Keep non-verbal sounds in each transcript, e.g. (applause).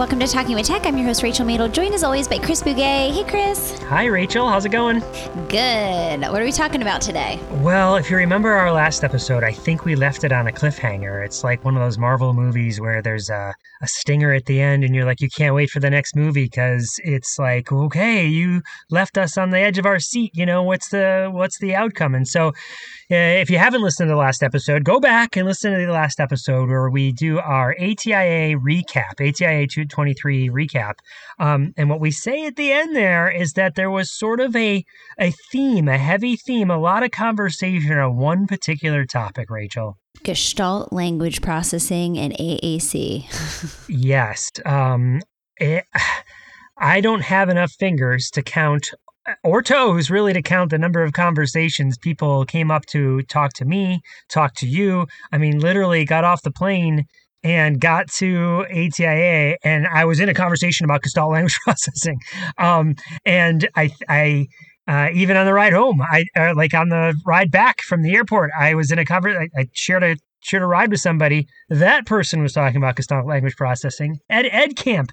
Welcome to Talking with Tech. I'm your host, Rachel Madel, joined as always by Chris Bugaj. Hey, Chris. Hi, Rachel. How's it going? Good. What are we talking about today? Well, if you remember our last episode, I think we left it on a cliffhanger. It's like one of those Marvel movies where there's a, a stinger at the end and you're like, you can't wait for the next movie because it's like, okay, you left us on the edge of our seat. You know, what's the what's the outcome? And so if you haven't listened to the last episode, go back and listen to the last episode where we do our ATIA recap, ATIA 223 recap. Um, and what we say at the end there is that there was sort of a, a theme, a heavy theme, a lot of conversation on one particular topic, Rachel. Gestalt language processing and AAC. yes. Um, it, (sighs) I don't have enough fingers to count or toes really to count the number of conversations people came up to talk to me, talk to you. I mean, literally got off the plane and got to ATIA, and I was in a conversation about Gestalt (laughs) language processing. Um, and I, I, uh, even on the ride home, I uh, like on the ride back from the airport, I was in a conversation. I, I shared a shared a ride with somebody. That person was talking about Gestalt language processing at Ed Camp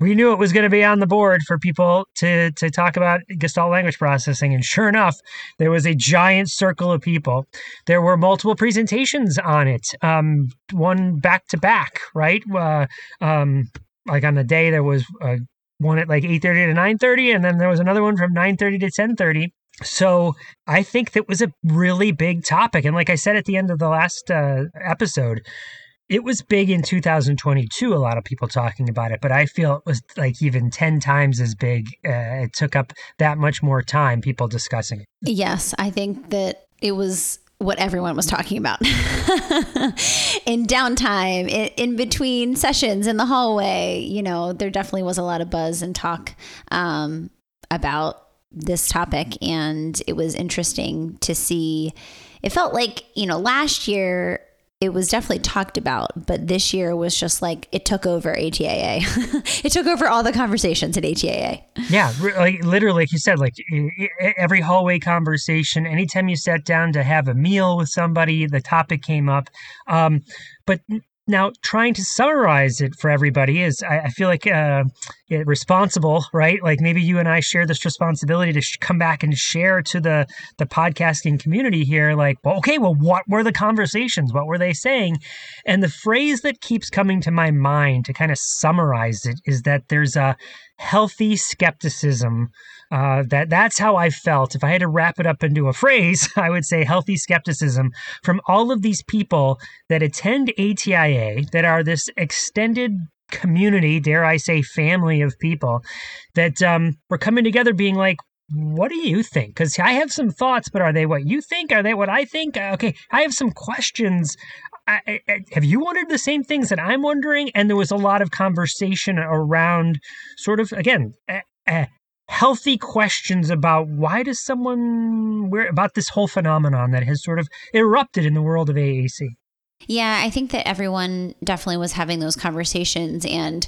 we knew it was going to be on the board for people to to talk about Gestalt language processing, and sure enough, there was a giant circle of people. There were multiple presentations on it, um, one back to back, right? Uh, um, like on the day there was uh, one at like eight thirty to nine thirty, and then there was another one from nine thirty to ten thirty. So I think that was a really big topic, and like I said at the end of the last uh, episode, it was big in 2022 a lot of people talking about it but i feel it was like even 10 times as big uh, it took up that much more time people discussing it. Yes i think that it was what everyone was talking about. (laughs) In downtime in, in, between sessions in the hallway you know there definitely was a lot of buzz and talk um, about this topic and it was interesting to see. It felt like you know last year it was definitely talked about, but this year was just like it took over ATIA. (laughs) it took over all the conversations at ATIA. Yeah, like literally, like you said, like every hallway conversation, anytime you sat down to have a meal with somebody, the topic came up. Um, but now, trying to summarize it for everybody is, I, I feel like, uh, responsible, right? Like maybe you and I share this responsibility to sh- come back and share to the the podcasting community here. Like, well, okay, well, what were the conversations? What were they saying? And the phrase that keeps coming to my mind to kind of summarize it is that there's a healthy skepticism uh, that that's how I felt. If I had to wrap it up into a phrase, (laughs) I would say healthy skepticism from all of these people that attend ATIA that are this extended community, dare I say, family of people that um, were coming together, being like, what do you think? Because I have some thoughts, but are they what you think? Are they what I think? Uh, okay, I have some questions. I, I, have you wondered the same things that I'm wondering? And there was a lot of conversation around sort of, again, healthy questions about why does someone where about this whole phenomenon that has sort of erupted in the world of AAC. Yeah, I think that everyone definitely was having those conversations and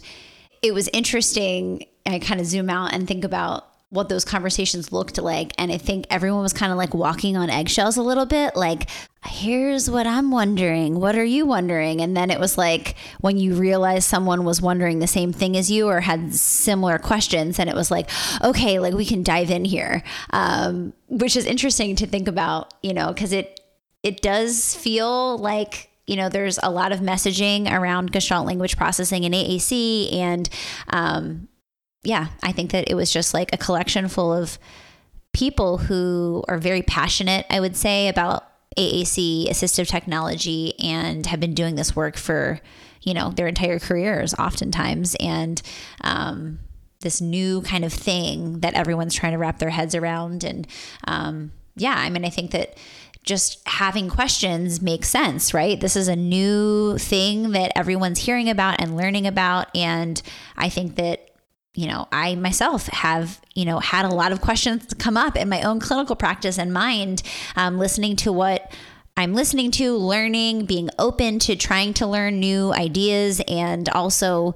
it was interesting. I kind of zoom out and think about what those conversations looked like. And I think everyone was kind of like walking on eggshells a little bit, like, here's what I'm wondering. What are you wondering? And then it was like when you realize someone was wondering the same thing as you or had similar questions, and it was like, okay, like we can dive in here, um, which is interesting to think about, you know, because it it does feel like you know there's a lot of messaging around Gestalt language processing and AAC, and um, yeah, I think that it was just like a collection full of people who are very passionate, I would say, about AAC assistive technology and have been doing this work for, you know, their entire careers oftentimes. And um, this new kind of thing that everyone's trying to wrap their heads around. And um, yeah, I mean, I think that just having questions makes sense, right? This is a new thing that everyone's hearing about and learning about. And I think that you know, I myself have, you know, had a lot of questions come up in my own clinical practice and mind, um, listening to what I'm listening to, learning, being open to trying to learn new ideas, and also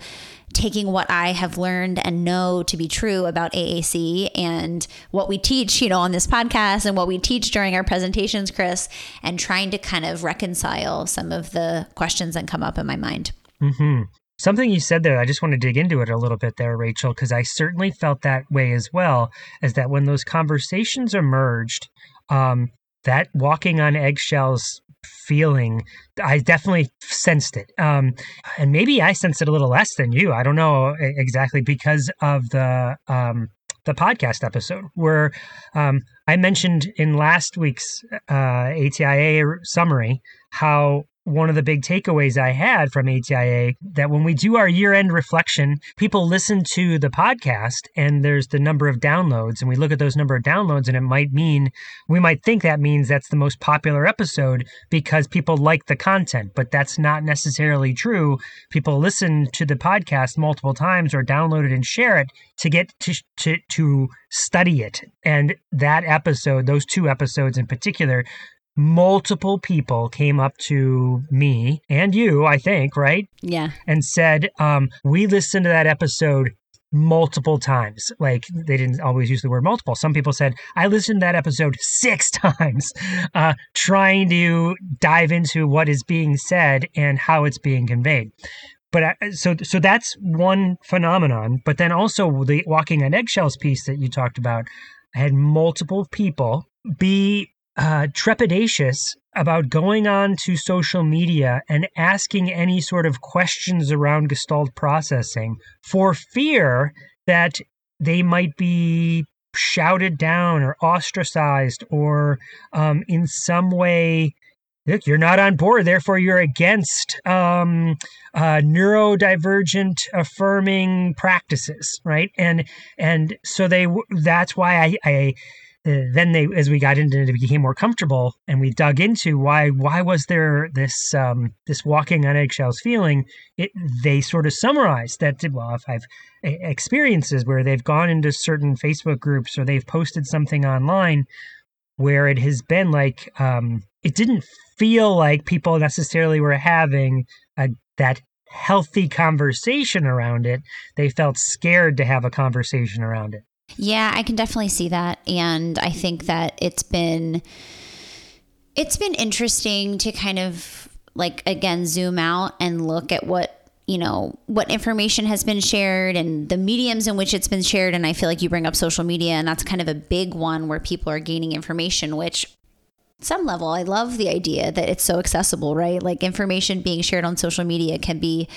taking what I have learned and know to be true about AAC and what we teach, you know, on this podcast and what we teach during our presentations, Chris, and trying to kind of reconcile some of the questions that come up in my mind. Mm-hmm. Something you said there, I just want to dig into it a little bit there, Rachel, because I certainly felt that way as well. Is that when those conversations emerged, um, that walking on eggshells feeling, I definitely sensed it. Um, and maybe I sensed it a little less than you. I don't know exactly because of the um, the podcast episode where um, I mentioned in last week's uh, ATIA summary how one of the big takeaways I had from ATIA that when we do our year end reflection, people listen to the podcast and there's the number of downloads, and we look at those number of downloads, and it might mean we might think that means that's the most popular episode because people like the content, but that's not necessarily true. People listen to the podcast multiple times or download it and share it to get to to to study it. And that episode, those two episodes in particular, multiple people came up to me and you, I think, right? Yeah. And said, um, we listened to that episode multiple times. Like they didn't always use the word multiple. Some people said, I listened to that episode six (laughs) times, uh, trying to dive into what is being said and how it's being conveyed. But uh, so so that's one phenomenon. But then also the walking on eggshells piece that you talked about. I had multiple people be uh, trepidatious about going on to social media and asking any sort of questions around Gestalt processing for fear that they might be shouted down or ostracized or um, in some way look you're not on board therefore you're against um, uh, neurodivergent affirming practices right? And and so they that's why i i then they as we got into it, it became more comfortable and we dug into why why was there this um, this walking on eggshells feeling. It they sort of summarized that well if i've experiences where they've gone into certain facebook groups or they've posted something online where it has been like um, it didn't feel like people necessarily were having a, that healthy conversation around it. They felt scared to have a conversation around it yeah, I can definitely see that. And I think that it's been it's been interesting to kind of like again zoom out and look at what you know what information has been shared and the mediums in which it's been shared and i feel like you bring up social media and that's kind of a big one where people are gaining information which some level i love the idea that it's so accessible right like information being shared on social media can be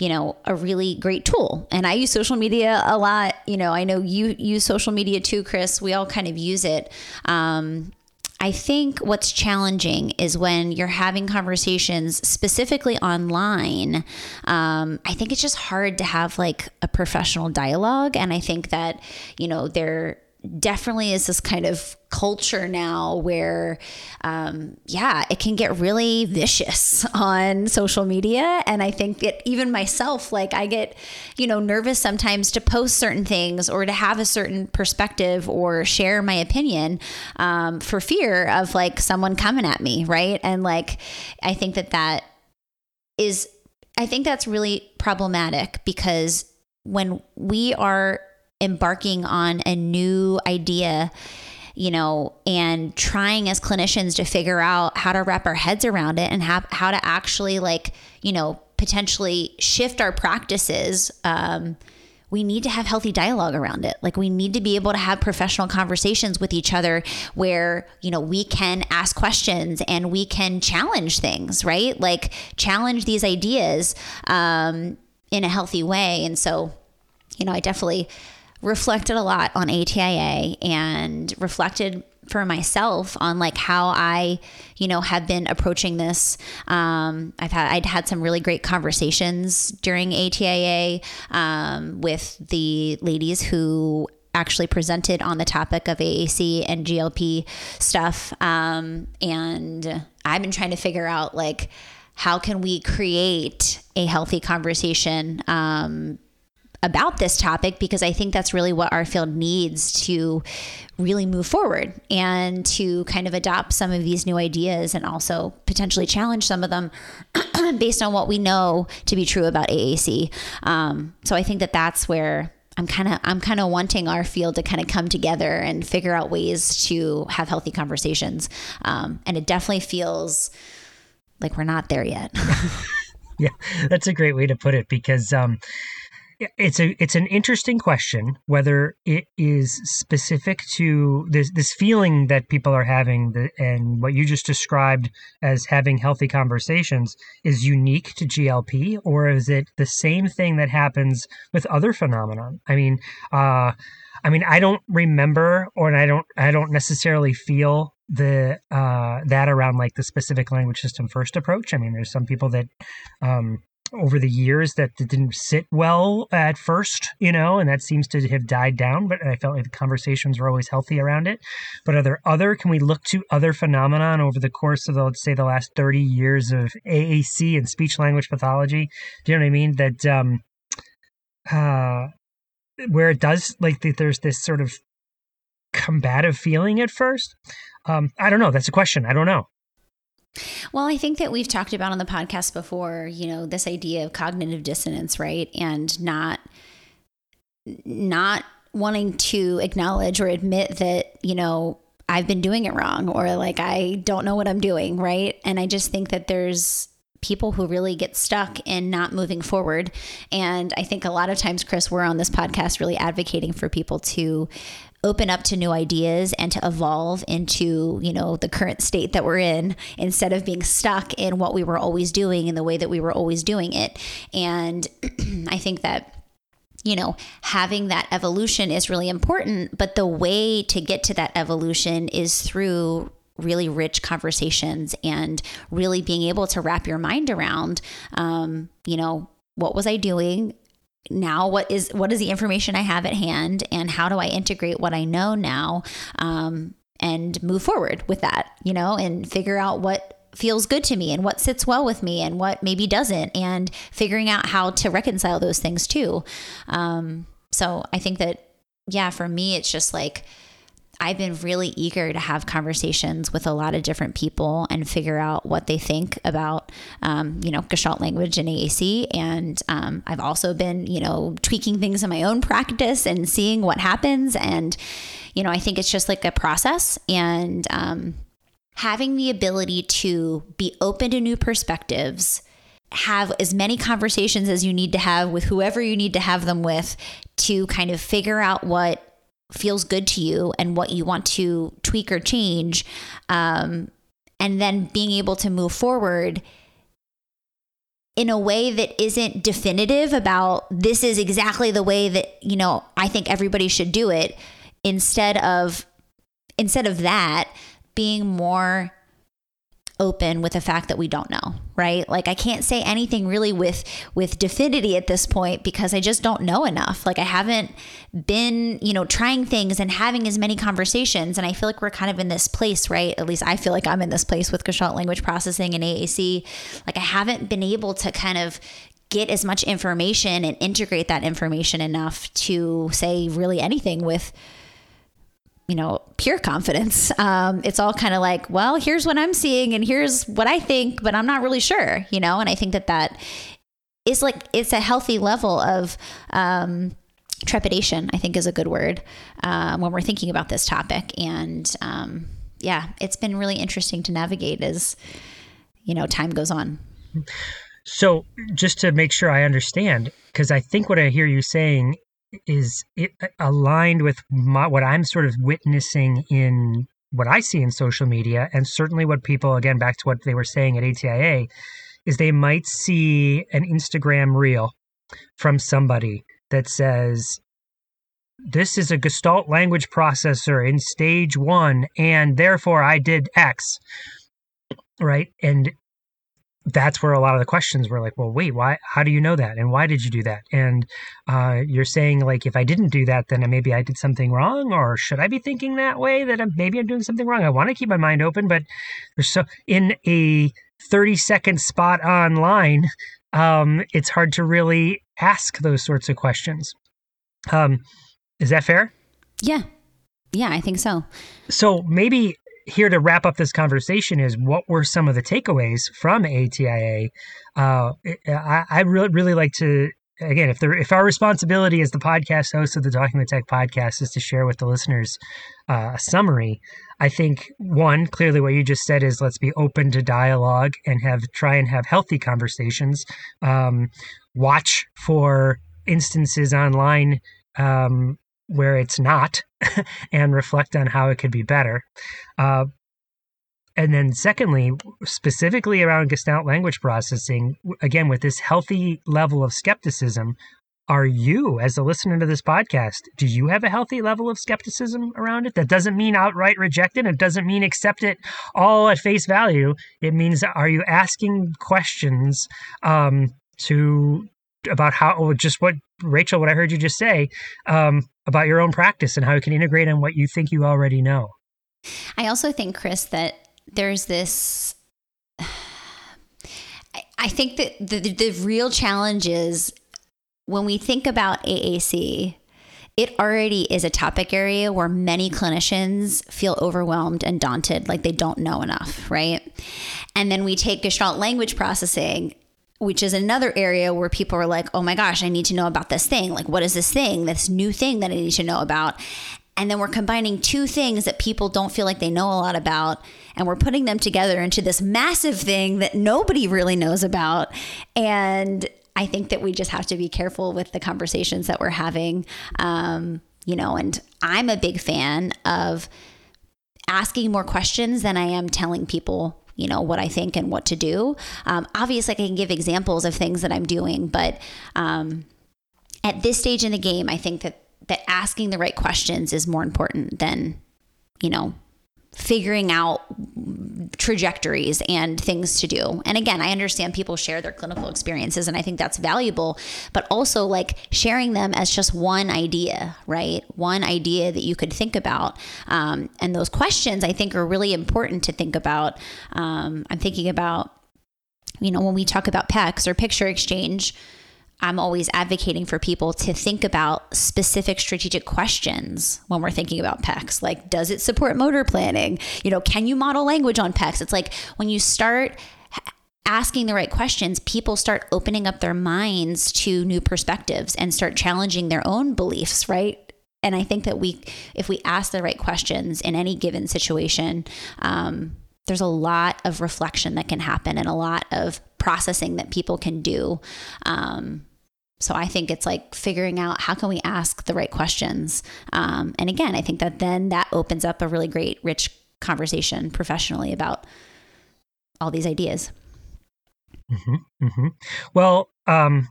you know, a really great tool. And I use social media a lot. You know, I know you use social media too, Chris. We all kind of use it. Um, I think what's challenging is when you're having conversations specifically online. Um, I think it's just hard to have like a professional dialogue. And I think that, you know, there definitely is this kind of culture now where, um, yeah, it can get really vicious (laughs) on social media. And I think that even myself, like I get, you know, nervous sometimes to post certain things or to have a certain perspective or share my opinion um, for fear of like someone coming at me. Right. And like, I think that that is, I think that's really problematic because when we are embarking on a new idea you know, and trying as clinicians to figure out how to wrap our heads around it and have, how to actually like, you know, potentially shift our practices. Um, we need to have healthy dialogue around it. Like we need to be able to have professional conversations with each other where, you know, we can ask questions and we can challenge things, right? Like challenge these ideas um, in a healthy way. And so, you know, I definitely reflected a lot on ATIA and reflected for myself on like how I, you know, have been approaching this. Um, I've had I'd had some really great conversations during ATIA um, with the ladies who actually presented on the topic of AAC and GLP stuff, um, and I've been trying to figure out like how can we create a healthy conversation um, about this topic because I think that's really what our field needs to really move forward and to kind of adopt some of these new ideas and also potentially challenge some of them (clears throat) based on what we know to be true about AAC. Um, so I think that that's where I'm kind of I'm kind of wanting our field to kind of come together and figure out ways to have healthy conversations. Um, and it definitely feels like we're not there yet. (laughs) yeah, that's a great way to put it because um, it's a it's an interesting question whether it is specific to this this feeling that people are having the, and what you just described as having healthy conversations is unique to GLP or is it the same thing that happens with other phenomenon? I mean, uh, I mean, I don't remember or I don't I don't necessarily feel the uh, that around like the specific language system first approach. I mean, there's some people that um, over the years that didn't sit well at first, you know, and that seems to have died down. But I felt like the conversations were always healthy around it. But are there other? Can we look to other phenomenon over the course of the, let's say the last thirty years of AAC and speech language pathology? Do you know what I mean? That um, uh, where it does like there's this sort of combative feeling at first. Um, I don't know. That's a question. I don't know. Well, I think that we've talked about on the podcast before, you know, this idea of cognitive dissonance, right? And not not wanting to acknowledge or admit that, you know, I've been doing it wrong or like I don't know what I'm doing, right? And I just think that there's people who really get stuck in not moving forward. And I think a lot of times, Chris, we're on this podcast really advocating for people to open up to new ideas and to evolve into you know the current state that we're in instead of being stuck in what we were always doing in the way that we were always doing it and (clears throat) i think that you know, having that evolution is really important, but the way to get to that evolution is through really rich conversations and really being able to wrap your mind around, um, you know, what was I doing? Now what is what is the information i have at hand and how do i integrate what i know now um, and move forward with that you know and figure out what feels good to me and what sits well with me and what maybe doesn't and figuring out how to reconcile those things too. Um, so i think that yeah for me it's just like I've been really eager to have conversations with a lot of different people and figure out what they think about, um, you know, Gestalt language and AAC. And um, I've also been, you know, tweaking things in my own practice and seeing what happens. And, you know, I think it's just like a process. And um, having the ability to be open to new perspectives have as many conversations as you need to have with whoever you need to have them with to kind of figure out what feels good to you and what you want to tweak or change um, and then being able to move forward in a way that isn't definitive about this is exactly the way that you know I think everybody should do it instead of instead of that being more open with the fact that we don't know right? Like i can't say anything really with with definity at this point because i just don't know enough. Like i haven't been you know trying things and having as many conversations. And i feel like we're kind of in this place right? At least i feel like i'm in this place with gestalt language processing and aac like i haven't been able to kind of get as much information and integrate that information enough to say really anything with you know, pure confidence. Um, it's all kind of like, well, here's what I'm seeing and here's what I think, but I'm not really sure, you know? And I think that that is like, it's a healthy level of, um, trepidation, I think is a good word um, when we're thinking about this topic. And um, yeah, it's been really interesting to navigate as, you know, time goes on. So, just to make sure I understand, because I think what I hear you saying is it uh, aligned with my, what I'm sort of witnessing in what I see in social media, and certainly what people, again, back to what they were saying at ATIA, is they might see an Instagram reel from somebody that says, This is a Gestalt language processor in stage one, and therefore I did X. Right. And that's where a lot of the questions were like, well, wait, why? How do you know that? And why did you do that? And uh, you're saying like, if I didn't do that, then maybe I did something wrong, or should I be thinking that way? That I'm, maybe I'm doing something wrong. I want to keep my mind open, but there's so in a 30 second spot online, um, it's hard to really ask those sorts of questions. Um, is that fair? Yeah. Yeah, I think so. So maybe here to wrap up this conversation is what were some of the takeaways from ATIA? Uh, I, I really, really like to again, if there, if our responsibility as the podcast host of the Talking with Tech podcast is to share with the listeners uh, a summary, I think one clearly what you just said is let's be open to dialogue and have try and have healthy conversations. Um, watch for instances online um, where it's not, (laughs) and reflect on how it could be better. Uh, and then, secondly, specifically around Gestalt language processing, again, with this healthy level of skepticism, are you, as a listener to this podcast, do you have a healthy level of skepticism around it? That doesn't mean outright reject it. It doesn't mean accept it all at face value. It means, are you asking questions um, to about how just what Rachel, what I heard you just say um, about your own practice and how you can integrate on what you think you already know. I also think, Chris, that there's this I think that the, the real challenge is when we think about AAC, it already is a topic area where many clinicians feel overwhelmed and daunted, like they don't know enough, right? And then we take Gestalt language processing, which is another area where people are like, oh my gosh, I need to know about this thing. Like, what is this thing, this new thing that I need to know about? And then we're combining two things that people don't feel like they know a lot about, and we're putting them together into this massive thing that nobody really knows about. And I think that we just have to be careful with the conversations that we're having. Um, you know, and I'm a big fan of asking more questions than I am telling people you know what I think and what to do. Um, obviously, I can give examples of things that I'm doing, but um, at this stage in the game, I think that that asking the right questions is more important than, you know, figuring out trajectories and things to do. And again, I understand people share their clinical experiences and I think that's valuable, but also like sharing them as just one idea, right? One idea that you could think about. Um, and those questions I think are really important to think about. Um, I'm thinking about, you know, when we talk about PECS or picture exchange, I'm always advocating for people to think about specific strategic questions when we're thinking about PECS. Like, does it support motor planning? You know, can you model language on PECS? It's like when you start asking the right questions, people start opening up their minds to new perspectives and start challenging their own beliefs, right? And I think that we, if we ask the right questions in any given situation, um, there's a lot of reflection that can happen and a lot of processing that people can do um, so I think it's like figuring out how can we ask the right questions. Um, and again, I think that then that opens up a really great, rich conversation professionally about all these ideas. Mm-hmm, mm-hmm. Well, um,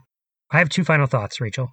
I have two final thoughts, Rachel.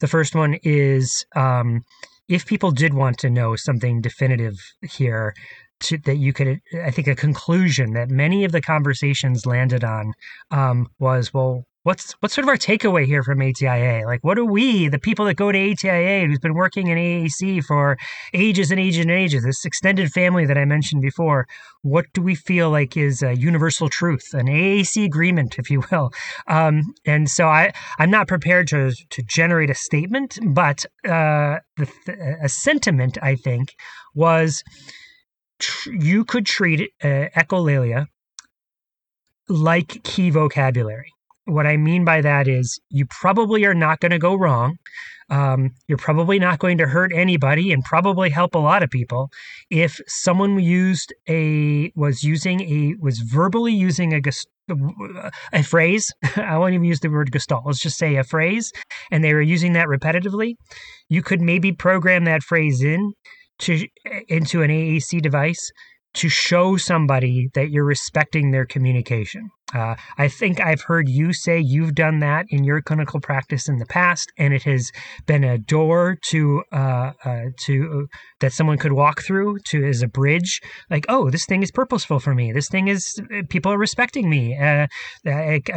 The first one is um, if people did want to know something definitive here, to, that you could, I think, a conclusion that many of the conversations landed on um, was, well, what's what's sort of our takeaway here from ATIA? Like, what are we, the people that go to ATIA, who's been working in AAC for ages and ages and ages, this extended family that I mentioned before, what do we feel like is a universal truth, an AAC agreement, if you will? Um, and so I, I'm not prepared to to generate a statement, but uh, the, a sentiment I think was tr- you could treat uh, echolalia like key vocabulary what I mean by that is you probably are not going to go wrong. Um, you're probably not going to hurt anybody and probably help a lot of people if someone used a was using a was verbally using a a phrase. (laughs) I won't even use the word gestalt. Let's just say a phrase, and they were using that repetitively. You could maybe program that phrase in to into an AAC device to show somebody that you're respecting their communication. Uh, I think I've heard you say you've done that in your clinical practice in the past, and it has been a door to uh, uh, to uh, that someone could walk through to as a bridge. Like, oh, this thing is purposeful for me. This thing is uh, people are respecting me. Uh,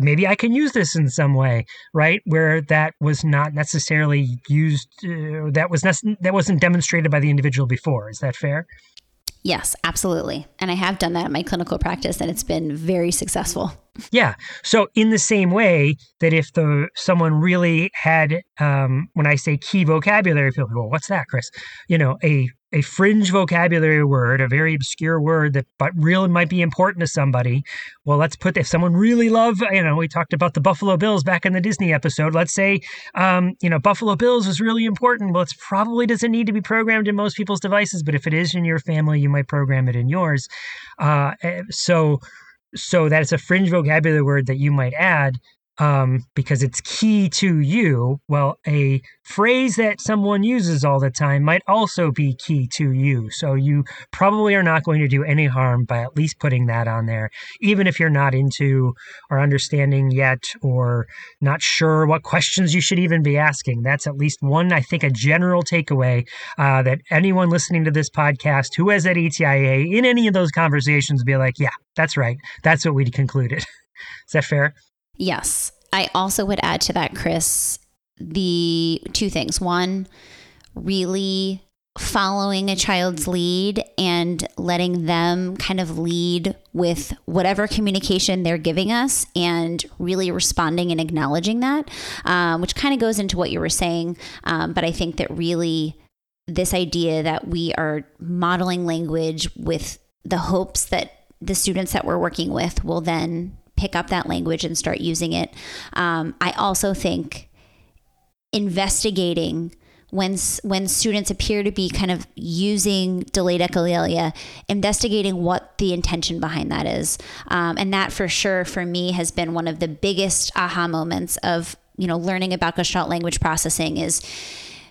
maybe I can use this in some way, right? Where that was not necessarily used. that was nec- that wasn't demonstrated by the individual before. Is that fair? Yes, absolutely. And I have done that in my clinical practice and it's been very successful. Yeah. So in the same way that if the someone really had, um, when I say key vocabulary, people go, "What's that, Chris?" You know, a a fringe vocabulary word, a very obscure word that but really might be important to somebody. Well, let's put if someone really love, you know, we talked about the Buffalo Bills back in the Disney episode. Let's say, um, you know, Buffalo Bills was really important. Well, it probably doesn't need to be programmed in most people's devices, but if it is in your family, you might program it in yours. Uh, eh, so, so that's a fringe vocabulary word that you might add um, because it's key to you. Well, a phrase that someone uses all the time might also be key to you. So you probably are not going to do any harm by at least putting that on there, even if you're not into or understanding yet or not sure what questions you should even be asking. That's at least one, I think, a general takeaway uh, that anyone listening to this podcast who has at ATIA in any of those conversations be like, yeah, that's right. That's what we concluded. (laughs) Is that fair? Yes. I also would add to that, Chris, the two things. One, really following a child's lead and letting them kind of lead with whatever communication they're giving us and really responding and acknowledging that, um, which kind of goes into what you were saying. Um, but I think that really this idea that we are modeling language with the hopes that the students that we're working with will then pick up that language and start using it. Um, I also think investigating when when students appear to be kind of using delayed echolalia, investigating what the intention behind that is, um, and that for sure for me has been one of the biggest aha moments of you know learning about Gestalt language processing is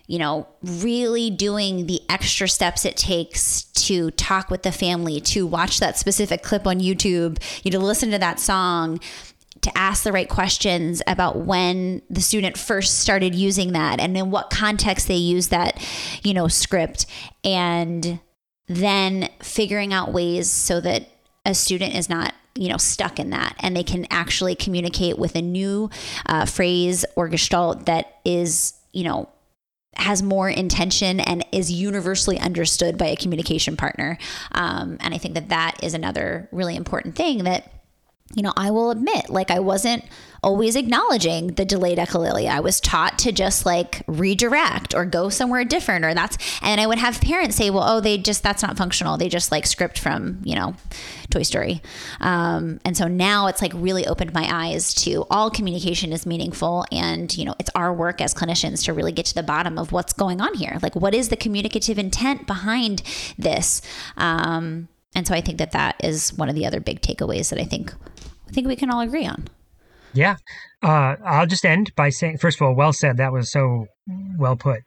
you know, really doing the extra steps it takes to talk with the family, to watch that specific clip on YouTube, you know, listen to that song, to ask the right questions about when the student first started using that and in what context they use that, you know, script and then figuring out ways so that a student is not you know stuck in that and they can actually communicate with a new uh, phrase or gestalt that is you know has more intention and is universally understood by a communication partner. Um, and I think that that is another really important thing that you know, I will admit, like I wasn't always acknowledging the delayed echolalia. I was taught to just like redirect or go somewhere different, or that's, and I would have parents say, well, oh, they just, that's not functional. They just like script from, you know, Toy Story. Um, and so now it's like really opened my eyes to all communication is meaningful. And, you know, it's our work as clinicians to really get to the bottom of what's going on here. Like, what is the communicative intent behind this? Um, and so I think that that is one of the other big takeaways that I think I think we can all agree on. Yeah. Uh, I'll just end by saying, first of all, well said. That was so well put.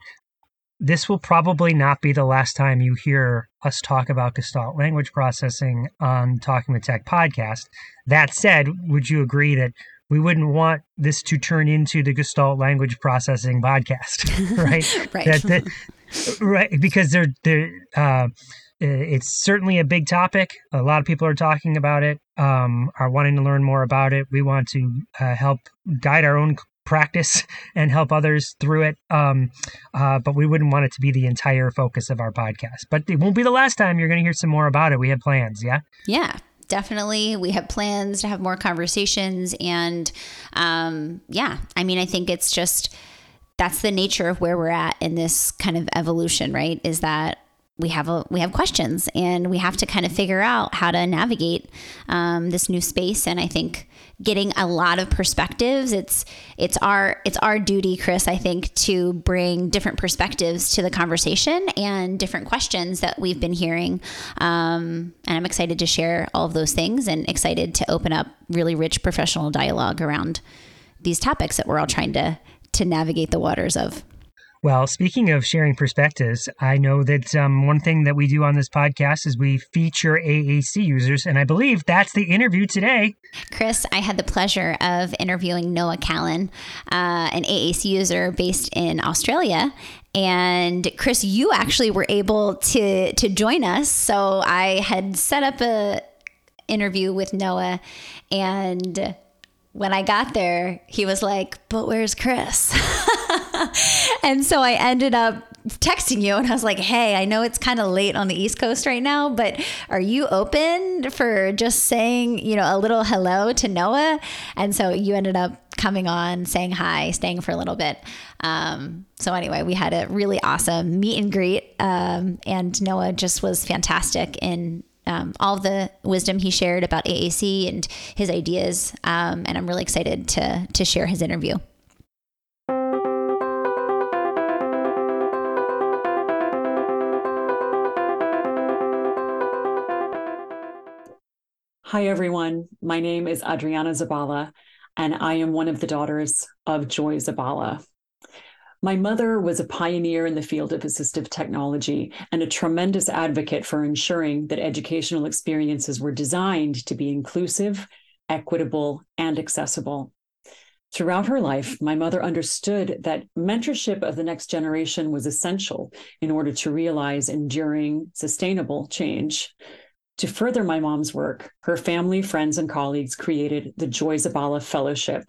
This will probably not be the last time you hear us talk about Gestalt language processing on Talking with Tech podcast. That said, would you agree that we wouldn't want this to turn into the Gestalt language processing podcast, (laughs) right? (laughs) right. That, that, right. Because they're, they're, uh, it's certainly a big topic. A lot of people are talking about it, um, are wanting to learn more about it. We want to uh, help guide our own practice (laughs) and help others through it. Um, uh, but we wouldn't want it to be the entire focus of our podcast. But it won't be the last time you're going to hear some more about it. We have plans. Yeah. Yeah. Definitely, we have plans to have more conversations, and um, yeah, I mean, I think it's just that's the nature of where we're at in this kind of evolution, right? Is that we have a we have questions and we have to kind of figure out how to navigate um, this new space. And i think getting a lot of perspectives it's it's our it's our duty chris i think to bring different perspectives to the conversation and different questions that we've been hearing. Um, and i'm excited to share all of those things and excited to open up really rich professional dialogue around these topics that we're all trying to to navigate the waters of well, speaking of sharing perspectives, I know that um, one thing that we do on this podcast is we feature AAC users, and I believe that's the interview today. Chris, I had the pleasure of interviewing Noah Callan, uh, an AAC user based in Australia. And Chris, you actually were able to to join us. So I had set up a interview with Noah, and when I got there, he was like, But where's Chris? (laughs) and so I ended up texting you and I was like, hey, I know it's kind of late on the East Coast right now, but are you open for just saying, you know, a little hello to Noah? And so you ended up coming on, saying hi, staying for a little bit. Um, so anyway, we had a really awesome meet and greet. Um, and Noah just was fantastic in um, all the wisdom he shared about AAC and his ideas. Um, and I'm really excited to to share his interview. Hi, everyone. My name is Adriana Zabala, and I am one of the daughters of Joy Zabala. My mother was a pioneer in the field of assistive technology and a tremendous advocate for ensuring that educational experiences were designed to be inclusive, equitable, and accessible. Throughout her life, my mother understood that mentorship of the next generation was essential in order to realize enduring, sustainable change. To further my mom's work, her family, friends, and colleagues created the Joy Zabala Fellowship.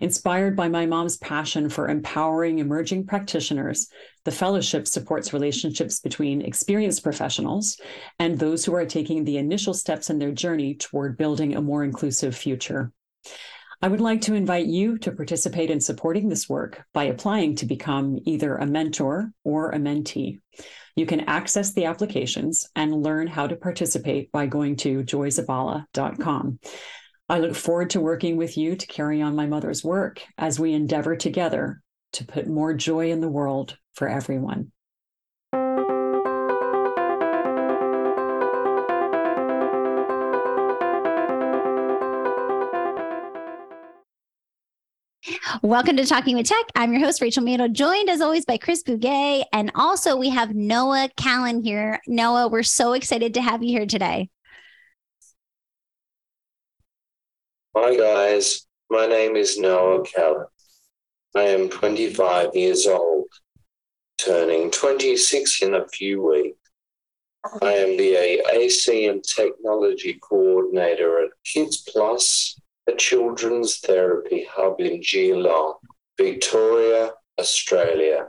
Inspired by my mom's passion for empowering emerging practitioners, the fellowship supports relationships between experienced professionals and those who are taking the initial steps in their journey toward building a more inclusive future. I would like to invite you to participate in supporting this work by applying to become either a mentor or a mentee. You can access the applications and learn how to participate by going to joyzabala.com. I look forward to working with you to carry on my mother's work as we endeavor together to put more joy in the world for everyone. Welcome to Talking with Tech. I'm your host, Rachel Madel, joined as always by Chris Bugaj. And also, we have Noah Callan here. Noah, we're so excited to have you here today. Hi, guys. My name is Noah Callan. I am 25 years old, turning 26 in a few weeks. I am the AAC and Technology Coordinator at Kids Plus a children's therapy hub in Geelong, Victoria, Australia.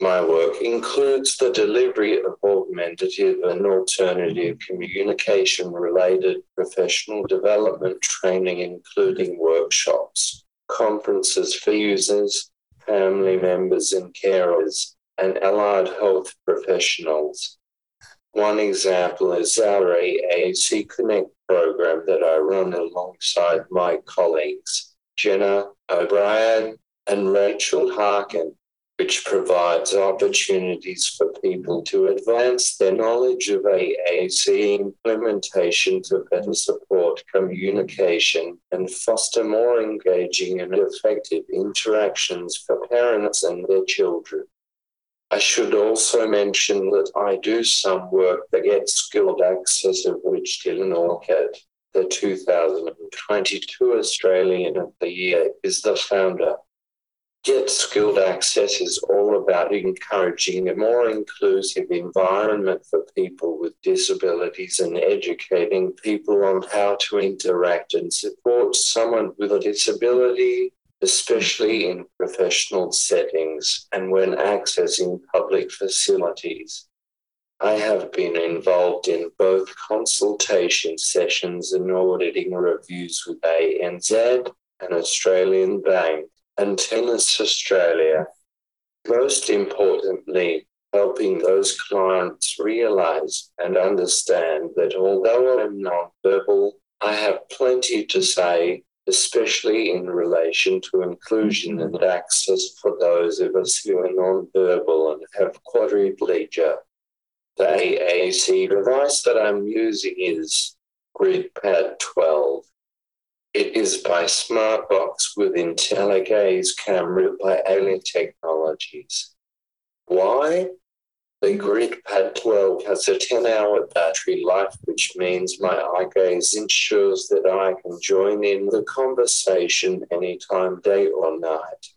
My work includes the delivery of augmentative and alternative communication related professional development training, including workshops, conferences for users, family members and carers, and allied health professionals. One example is our AAC Connect program that I run alongside my colleagues, Jenna O'Brien and Rachel Harkin, which provides opportunities for people to advance their knowledge of AAC implementation to better support communication and foster more engaging and effective interactions for parents and their children. I should also mention that I do some work that gets skilled access of which Dylan Alcott, the 2022 Australian of the Year, is the founder. Get Skilled Access is all about encouraging a more inclusive environment for people with disabilities and educating people on how to interact and support someone with a disability especially in professional settings and when accessing public facilities. I have been involved in both consultation sessions and auditing reviews with ANZ, an Australian bank, and Tennis Australia. Most importantly, helping those clients realize and understand that although I'm non-verbal, I have plenty to say especially in relation to inclusion and mm-hmm. access for those of us who are non-verbal and have quadriplegia. The AAC device that I'm using is GridPad 12. It is by Smartbox with IntelliGaze camera by Alea Technologies. Why? The GridPad 12 has a 10 hour battery life, which means my eye gaze ensures that I can join in the conversation anytime, day or night.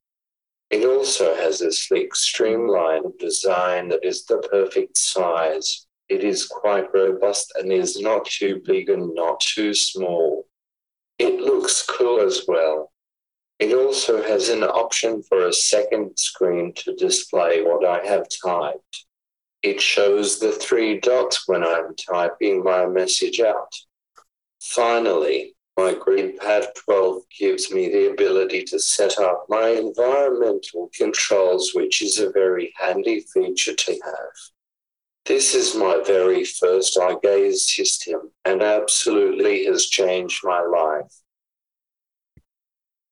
It also has a sleek, streamlined design that is the perfect size. It is quite robust and is not too big and not too small. It looks cool as well. It also has an option for a second screen to display what I have typed. It shows the three dots when I'm typing my message out. Finally, my GridPad 12 gives me the ability to set up my environmental controls, which is a very handy feature to have. This is my very first eye gaze system and absolutely has changed my life.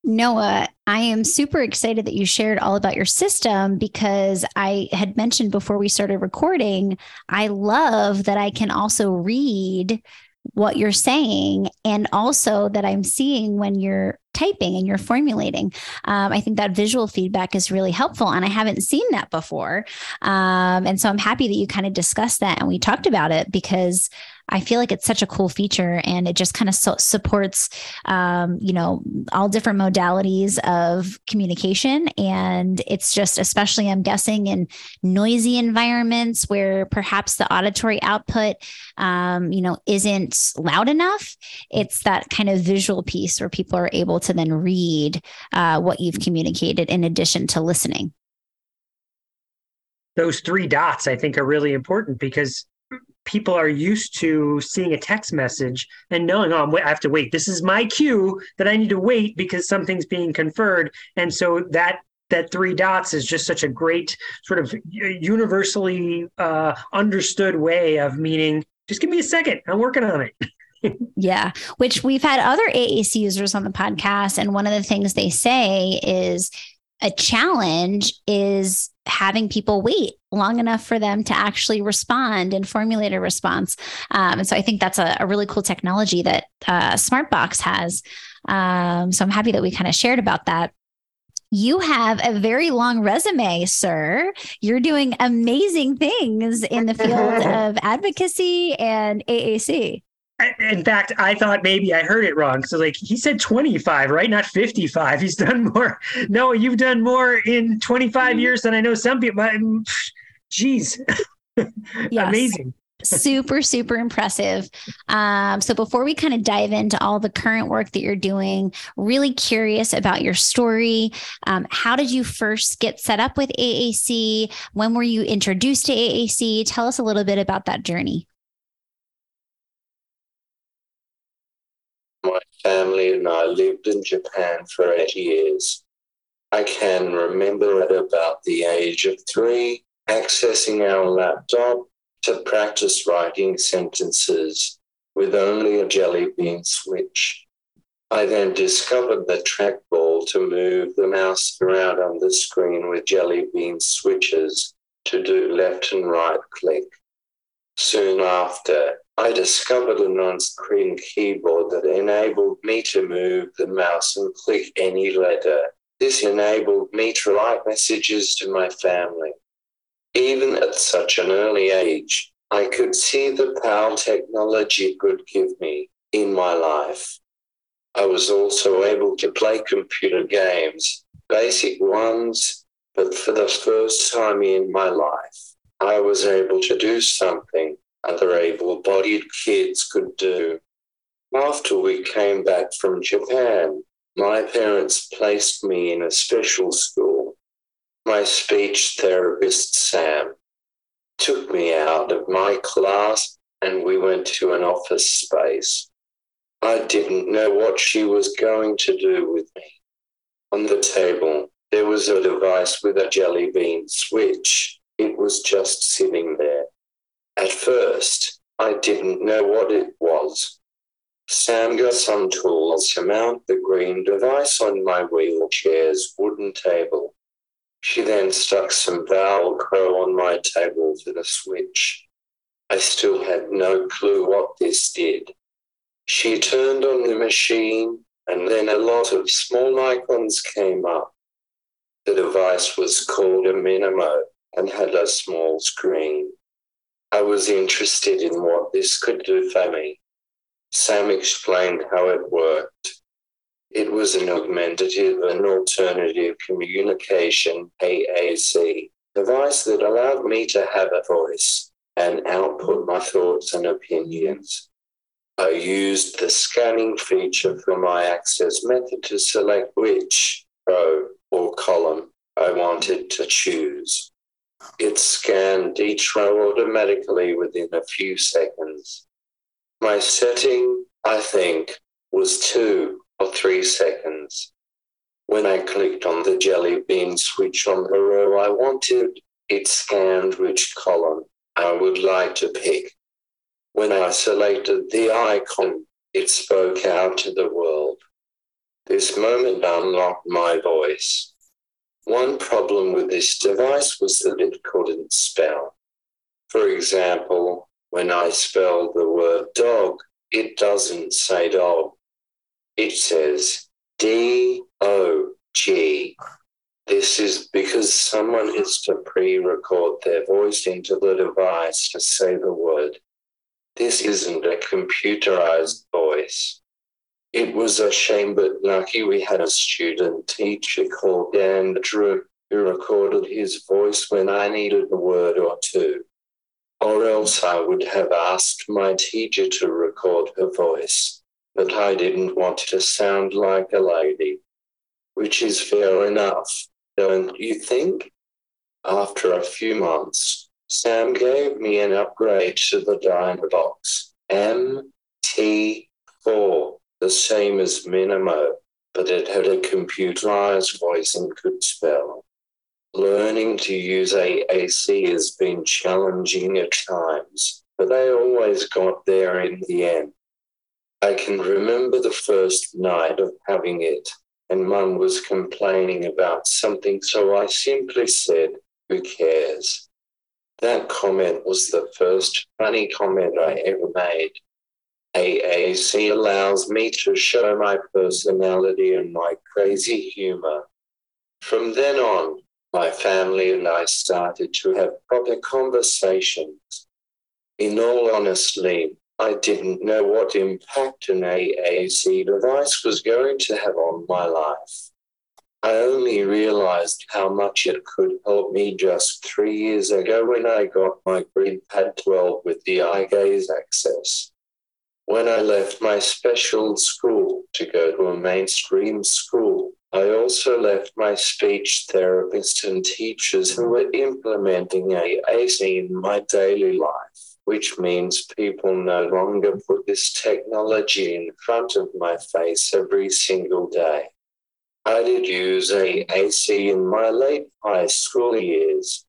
Noah, I am super excited that you shared all about your system because I had mentioned before we started recording, I love that I can also read what you're saying and also that I'm seeing when you're typing and you're formulating. Um, I think that visual feedback is really helpful. And I haven't seen that before. Um, and so I'm happy that you kind of discussed that and we talked about it because I feel like it's such a cool feature and it just kind of so supports, um, you know, all different modalities of communication. And it's just, especially, I'm guessing, in noisy environments where perhaps the auditory output, um, you know, isn't loud enough. It's that kind of visual piece where people are able to then read uh, what you've communicated in addition to listening. Those three dots, I think, are really important because people are used to seeing a text message and knowing, oh, I have to wait. This is my cue that I need to wait because something's being conferred. And so that that three dots is just such a great sort of universally uh, understood way of meaning. Just give me a second. I'm working on it. (laughs) yeah, which we've had other AAC users on the podcast, and one of the things they say is a challenge is having people wait long enough for them to actually respond and formulate a response. Um, and so I think that's a, a really cool technology that uh, Smartbox has. Um, so I'm happy that we kind of shared about that. You have a very long resume, sir. You're doing amazing things in the field (laughs) of advocacy and AAC in fact, I thought maybe I heard it wrong. So, like, he said 25, right? Not 55. (laughs) He's done more. No, you've done more in 25 years than I know some people. Mm, jeez. (laughs) Yes. Amazing. super, super impressive. Um, so, before we kind of dive into all the current work that you're doing, really curious about your story. Um, how did you first get set up with AAC? When were you introduced to AAC? Tell us a little bit about that journey. Family and I lived in Japan for eight years. I can remember at about the age of three accessing our laptop to practice writing sentences with only a jelly bean switch. I then discovered the trackball to move the mouse around on the screen with jelly bean switches to do left and right click. Soon after, I discovered an on screen keyboard that enabled me to move the mouse and click any letter. This enabled me to write messages to my family. Even at such an early age, I could see the power technology could give me in my life. I was also able to play computer games, basic ones, but for the first time in my life, I was able to do something other able bodied kids could do. After we came back from Japan, my parents placed me in a special school. My speech therapist, Sam, took me out of my class and we went to an office space. I didn't know what she was going to do with me. On the table, there was a device with a jelly bean switch. It was just sitting there. At first, I didn't know what it was. Sam got some tools to mount the green device on my wheelchair's wooden table. She then stuck some Velcro on my table for the switch. I still had no clue what this did. She turned on the machine, and then a lot of small icons came up. The device was called a Minimo and had a small screen. I was interested in what this could do for me. Sam explained how it worked. It was an augmentative and alternative communication AAC device that allowed me to have a voice and output my thoughts and opinions. I used the scanning feature for my access method to select which row or column I wanted to choose. It scanned each row automatically within a few seconds. My setting, I think, was two or three seconds. When I clicked on the jelly bean switch on the row I wanted, it scanned which column I would like to pick. When I selected the icon, it spoke out to the world. This moment unlocked my voice. One problem with this device was that it couldn't spell. For example, when I spell the word dog, it doesn't say dog. It says D O G. This is because someone has to pre record their voice into the device to say the word. This isn't a computerized voice. It was a shame, but lucky we had a student teacher called Dan Drew who recorded his voice when I needed a word or two. Or else I would have asked my teacher to record her voice, but I didn't want to sound like a lady, which is fair enough, don't you think? After a few months, Sam gave me an upgrade to the Dynavox MT4 the same as Minimo, but it had a computerized voice and could spell. Learning to use AAC has been challenging at times, but I always got there in the end. I can remember the first night of having it, and Mum was complaining about something, so I simply said, Who cares? That comment was the first funny comment I ever made. AAC allows me to show my personality and my crazy humor. From then on, my family and I started to have proper conversations. In all honesty, I didn't know what impact an AAC device was going to have on my life. I only realized how much it could help me just three years ago when I got my GridPad 12 with the eye gaze access. When I left my special school to go to a mainstream school, I also left my speech therapists and teachers who were implementing AAC in my daily life, which means people no longer put this technology in front of my face every single day. I did use AAC in my late high school years,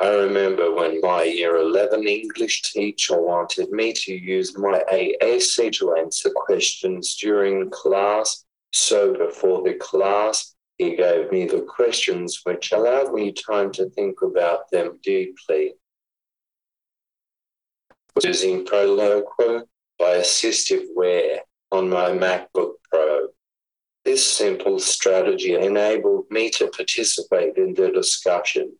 I remember when my year 11 English teacher wanted me to use my AAC to answer questions during class. So before the class, he gave me the questions, which allowed me time to think about them deeply. Using Proloquo by Assistive Wear on my MacBook Pro. This simple strategy enabled me to participate in the discussion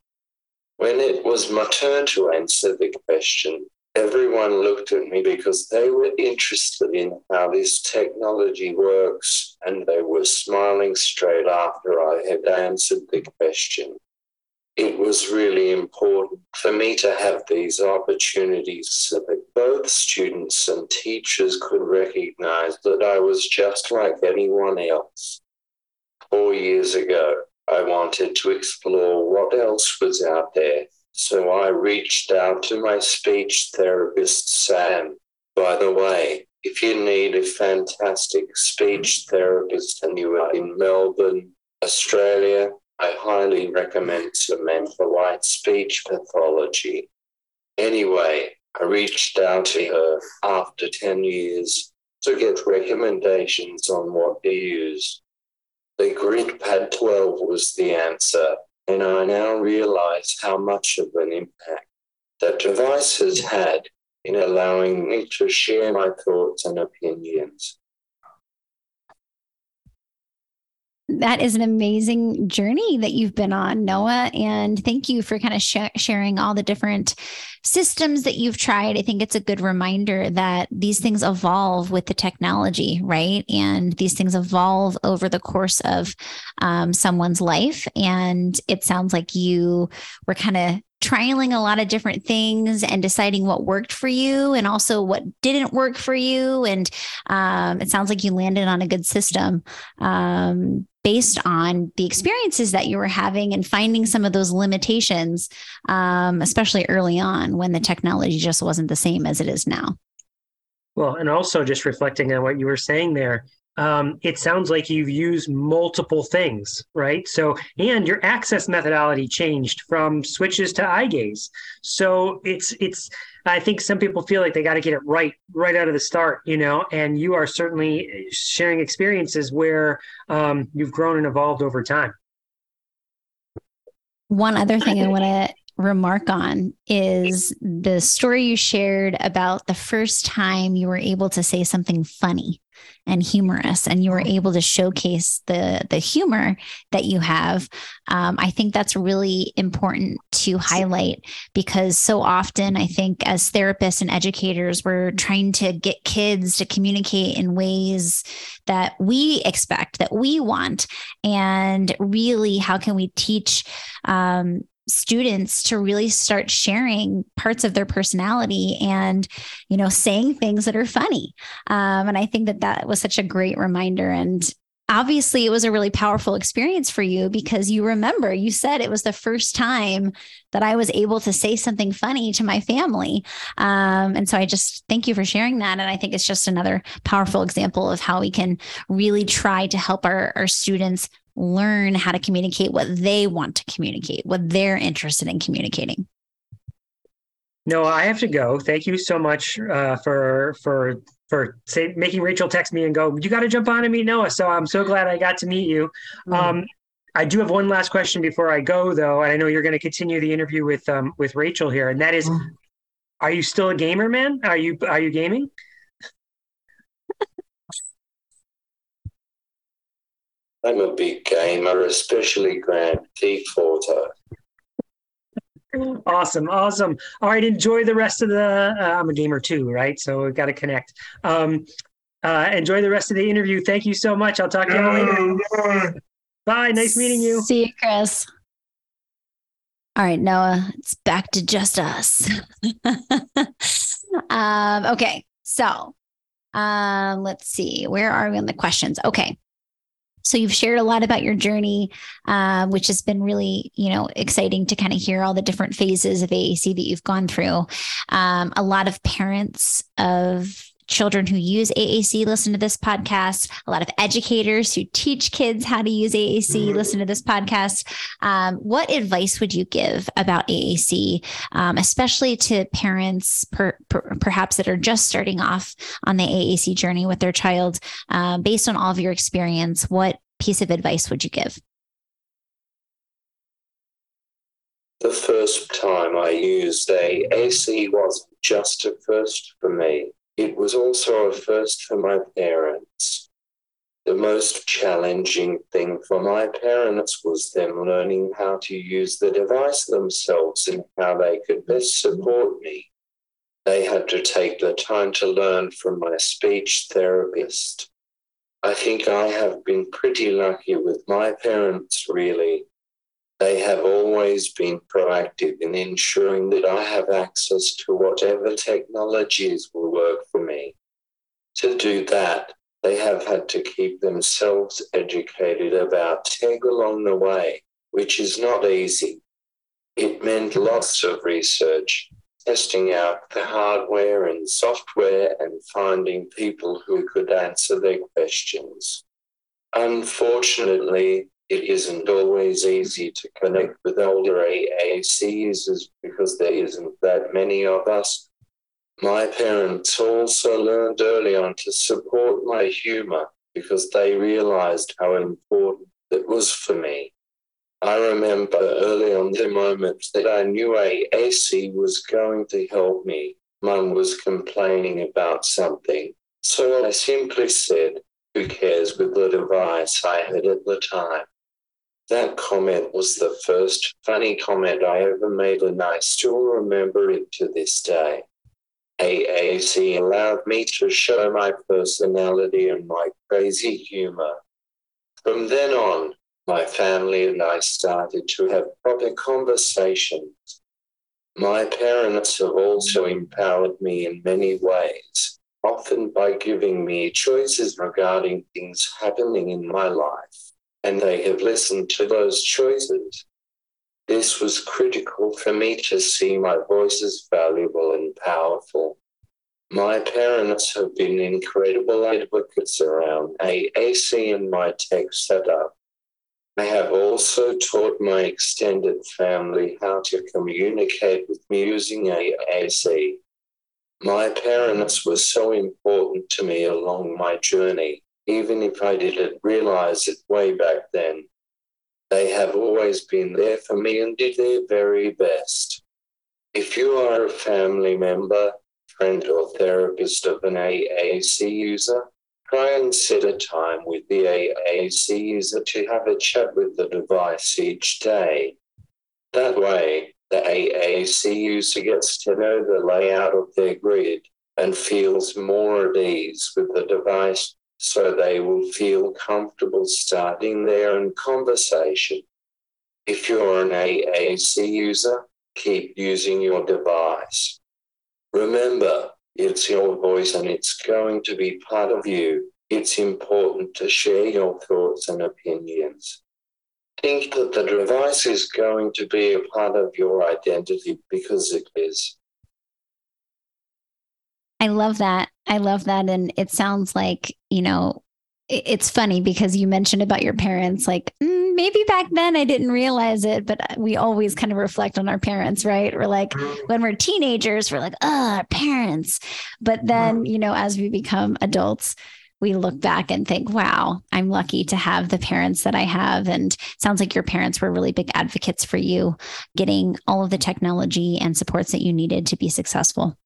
when it was my turn to answer the question, everyone looked at me because they were interested in how this technology works and they were smiling straight after I had answered the question. It was really important for me to have these opportunities so that both students and teachers could recognize that I was just like anyone else. Four years ago, I wanted to explore what else was out there. So I reached out to my speech therapist, Sam. By the way, if you need a fantastic speech therapist and you are in Melbourne, Australia, I highly recommend Samantha White Speech Pathology. Anyway, I reached out to her after 10 years to get recommendations on what to use. The Gridpad 12 was the answer, and I now realize how much of an impact that device has had in allowing me to share my thoughts and opinions. That is an amazing journey that you've been on, Noah. And thank you for kind of sh- sharing all the different systems that you've tried. I think it's a good reminder that these things evolve with the technology, right? And these things evolve over the course of um, someone's life. And it sounds like you were kind of trialing a lot of different things and deciding what worked for you and also what didn't work for you. And um, it sounds like you landed on a good system um, based on the experiences that you were having and finding some of those limitations, um, especially early on when the technology just wasn't the same as it is now. Well, and also just reflecting on what you were saying there, um, it sounds like you've used multiple things, right? So, and your access methodology changed from switches to eye gaze. So it's it's. I think some people feel like they got to get it right right out of the start, you know. And you are certainly sharing experiences where um, you've grown and evolved over time. One other thing I want to remark on is the story you shared about the first time you were able to say something funny and humorous and you were mm-hmm. able to showcase the the humor that you have um, i think that's really important to highlight because so often i think as therapists and educators we're trying to get kids to communicate in ways that we expect that we want and really how can we teach um, students to really start sharing parts of their personality and you know saying things that are funny. Um, and i think that that was such a great reminder. And obviously it was a really powerful experience for you because you remember you said it was the first time that i was able to say something funny to my family. Um, and so i just thank you for sharing that. And i think it's just another powerful example of how we can really try to help our, our students learn how to communicate what they want to communicate, what they're interested in communicating. No, I have to go. Thank you so much uh, for for for say, making Rachel text me and go. You got to jump on and meet Noah. So I'm so glad I got to meet you. Mm-hmm. Um, I do have one last question before I go, though, and I know you're going to continue the interview with um, with Rachel here, and that is, mm-hmm. are you still a gamer, man? Are you are you gaming? I'm a big gamer, especially Grand Theft Auto. Awesome, awesome. All right, enjoy the rest of the. Uh, I'm a gamer too, right? So we've got to connect. Um, uh, enjoy the rest of the interview. Thank you so much. I'll talk to you later. Bye. Nice meeting you. See you, Chris. All right, Noah, it's back to just us. (laughs) um, okay, so um, let's see. Where are we on the questions? Okay. So you've shared a lot about your journey, uh, which has been really, you know, exciting to kind of hear all the different phases of AAC that you've gone through. Um, a lot of parents of children who use AAC listen to this podcast. A lot of educators who teach kids how to use AAC mm-hmm. listen to this podcast. Um, what advice would you give about AAC, um, especially to parents per, per, perhaps that are just starting off on the AAC journey with their child? Uh, based on all of your experience, what piece of advice would you give? The first time I used AAC wasn't just a first for me it was also a first for my parents. The most challenging thing for my parents was them learning how to use the device themselves and how they could best support me. They had to take the time to learn from my speech therapist. I think I have been pretty lucky with my parents, really. They have always been proactive in ensuring that I have access to whatever technologies will work. To do that, they have had to keep themselves educated about tech along the way, which is not easy. It meant lots of research, testing out the hardware and software, and finding people who could answer their questions. Unfortunately, it isn't always easy to connect with older AAC users because there isn't that many of us. My parents also learned early on to support my humor because they realized how important it was for me. I remember early on the moment that I knew AAC was going to help me. Mum was complaining about something. So I simply said, Who cares with the device I had at the time? That comment was the first funny comment I ever made, and I still remember it to this day. AAC allowed me to show my personality and my crazy humor. From then on, my family and I started to have proper conversations My parents have also empowered me in many ways, often by giving me choices regarding things happening in my life, and they have listened to those choices. This was critical for me to see my voice as valuable and powerful. My parents have been incredible advocates around AAC and my tech setup. I have also taught my extended family how to communicate with me using AAC. My parents were so important to me along my journey, even if I didn't realize it way back then. They have always been there for me and did their very best. If you are a family member, friend, or therapist of an AAC user, Try and set a time with the AAC user to have a chat with the device each day. That way, the AAC user gets to know the layout of their grid and feels more at ease with the device so they will feel comfortable starting their own conversation. If you're an AAC user, keep using your device. Remember, it's your voice and it's going to be part of you. It's important to share your thoughts and opinions. Think that the device is going to be a part of your identity because it is. I love that. I love that. And it sounds like, you know, it's funny because you mentioned about your parents like mm, maybe back then i didn't realize it but we always kind of reflect on our parents right? We're like when we're teenagers we're like oh our parents. But then you know as we become adults we look back and think wow i'm lucky to have the parents that i have. And sounds like your parents were really big advocates for you getting all of the technology and supports that you needed to be successful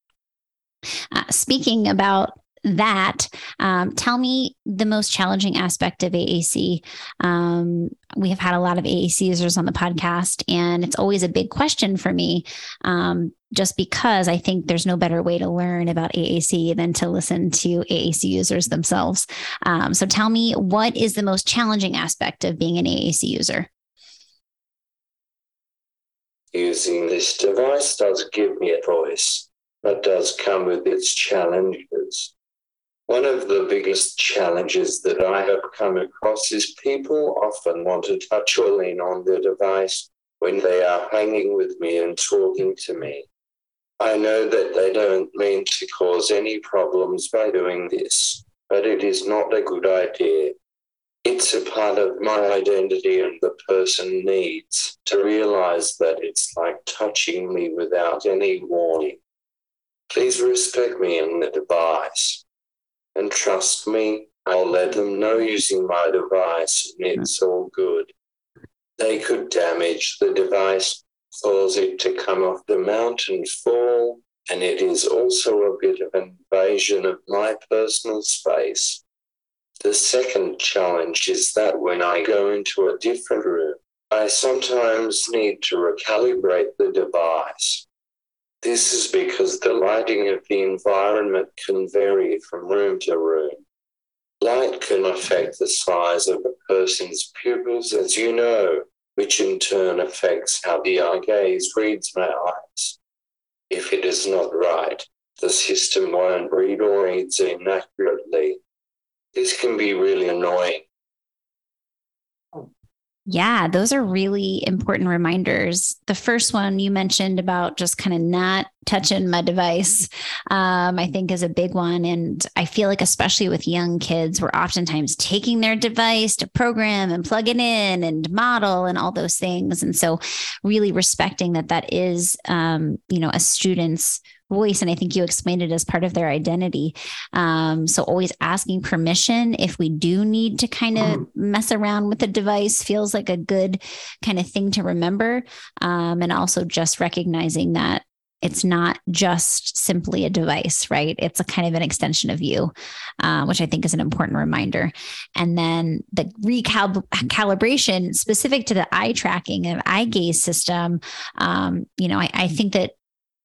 uh, speaking about that, um, tell me the most challenging aspect of AAC. Um, we have had a lot of AAC users on the podcast, and it's always a big question for me. Um, just because I think there's no better way to learn about AAC than to listen to AAC users themselves. Um, so tell me, what is the most challenging aspect of being an AAC user? Using this device does give me a voice, but does come with its challenges. One of the biggest challenges that I have come across is people often want to touch or lean on their device when they are hanging with me and talking to me. I know that they don't mean to cause any problems by doing this, but it is not a good idea. It's a part of my identity, and the person needs to realize that it's like touching me without any warning. Please respect me and the device and trust me, I'll let them know using my device and it's all good. They could damage the device, cause it to come off the mount and fall, and it is also a bit of an invasion of my personal space. The second challenge is that when I go into a different room, I sometimes need to recalibrate the device. This is because the lighting of the environment can vary from room to room. Light can affect the size of a person's pupils, as you know, which in turn affects how the eye gaze reads my eyes. If it is not right, the system won't read or reads inaccurately. This can be really annoying yeah, those are really important reminders. The first one you mentioned about just kind of not touching my device, um, I think is a big one. And I feel like, especially with young kids, we're oftentimes taking their device to program and plug it in and model and all those things. And so, really respecting that that is, um, you know, a student's voice and i think you explained it as part of their identity um, so always asking permission if we do need to kind of mm-hmm. mess around with the device feels like a good kind of thing to remember um, and also just recognizing that it's not just simply a device, right? It's a kind of an extension of you, uh, which I think is an important reminder. And then the recalibration specific to the eye tracking and eye gaze system, um, you know, I, I think that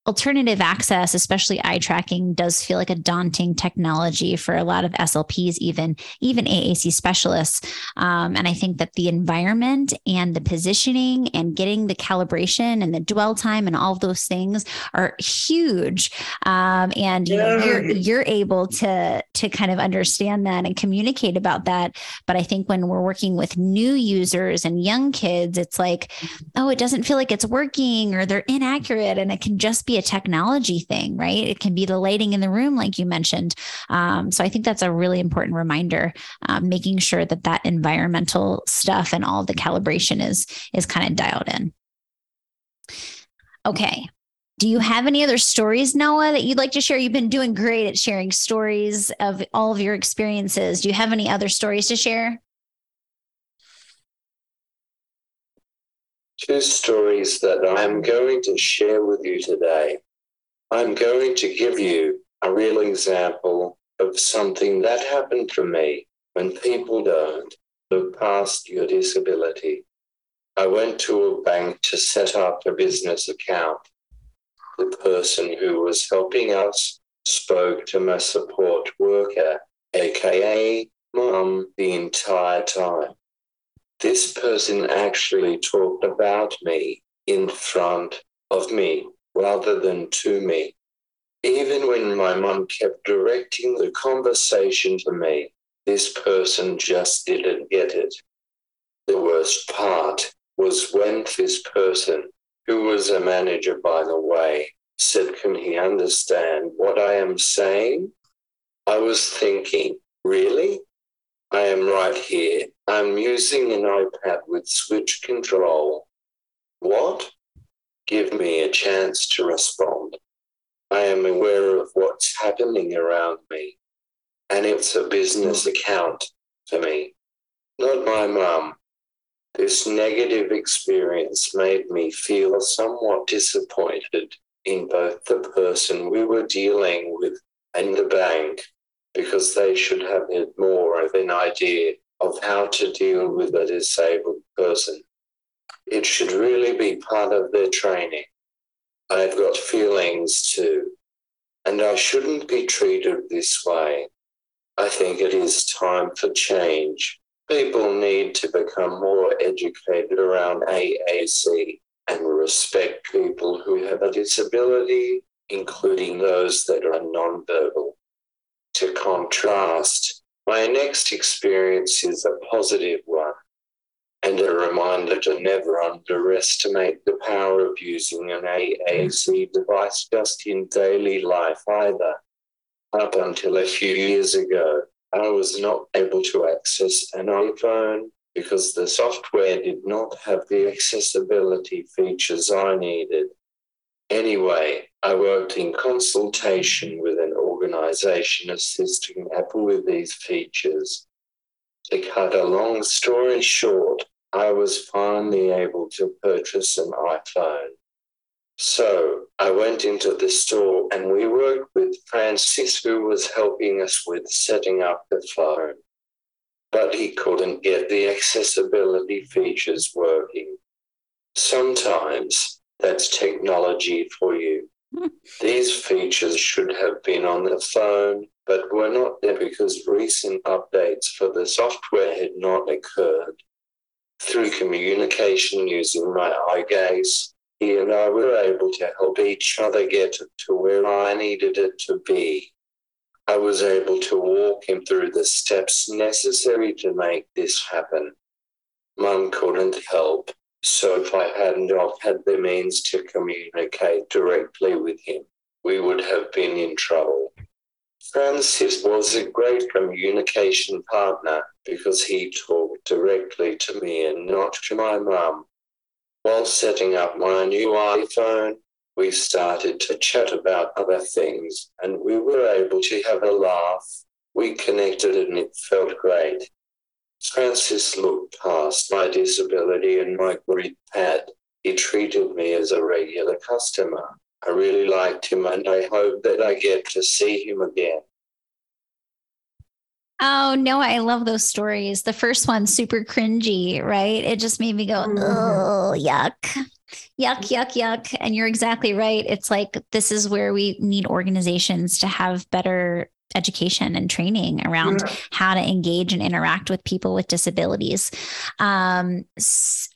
alternative access, especially eye tracking, does feel like a daunting technology for a lot of SLPs, even even AAC specialists. Um, and I think that the environment and the positioning and getting the calibration and the dwell time and all of those things are huge. Um, and you know, you're you're able to to kind of understand that and communicate about that. But I think when we're working with new users and young kids, it's like, oh, it doesn't feel like it's working or they're inaccurate, and it can just be a technology thing, right? It can be the lighting in the room, like you mentioned. Um, so I think that's a really important reminder, um, making sure that that environmental stuff and all the calibration is is kind of dialed in. Okay. Do you have any other stories, Noah, that you'd like to share? You've been doing great at sharing stories of all of your experiences. Do you have any other stories to share? Two stories that I'm going to share with you today. I'm going to give you a real example of something that happened to me when people don't look past your disability. I went to a bank to set up a business account. The person who was helping us spoke to my support worker, aka mum, the entire time. This person actually talked about me in front of me rather than to me. Even when my mum kept directing the conversation to me, this person just didn't get it. The worst part was when this person, who was a manager, by the way, said, Can he understand what I am saying? I was thinking, Really? I am right here. I'm using an iPad with switch control. What? Give me a chance to respond. I am aware of what's happening around me, and it's a business hmm. account for me, not my mum. This negative experience made me feel somewhat disappointed in both the person we were dealing with and the bank because they should have had more of an idea of how to deal with a disabled person. It should really be part of their training. I've got feelings too, and I shouldn't be treated this way. I think it is time for change. People need to become more educated around AAC and respect people who have a disability, including those that are nonverbal. To contrast, my next experience is a positive one and a reminder to never underestimate the power of using an AAC device just in daily life either. Up until a few years ago, I was not able to access an iPhone because the software did not have the accessibility features I needed. Anyway, I worked in consultation with an organization assisting Apple with these features. To cut a long story short, I was finally able to purchase an iPhone. So I went into the store and we worked with Francis, who was helping us with setting up the phone. But he couldn't get the accessibility features working. Sometimes that's technology for you. These features should have been on the phone, but were not there because recent updates for the software had not occurred. Through communication using my eye gaze, he and I were able to help each other get to where I needed it to be. I was able to walk him through the steps necessary to make this happen. Mum couldn't help, so if I hadn't have had the means to communicate directly with him, we would have been in trouble. Francis was a great communication partner because he talked directly to me and not to my mum while setting up my new iPhone, we started to chat about other things and we were able to have a laugh. We connected and it felt great. Francis looked past my disability and my grid pad. He treated me as a regular customer. I really liked him and I hope that I get to see him again. Oh no, I love those stories. The first one, super cringy, right? It just made me go, mm-hmm. oh, yuck. yuck, yuck, yuck. And you're exactly right. It's like this is where we need organizations to have better education and training around yeah. how to engage and interact with people with disabilities. Um,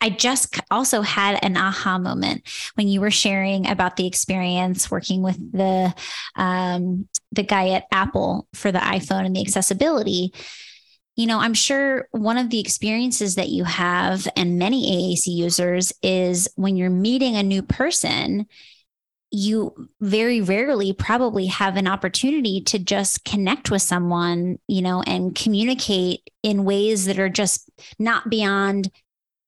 I just also had an aha moment when you were sharing about the experience working with the um, the guy at Apple for the iPhone and the accessibility you know, I'm sure one of the experiences that you have and many AAC users is when you're meeting a new person, you very rarely probably have an opportunity to just connect with someone, you know, and communicate in ways that are just not beyond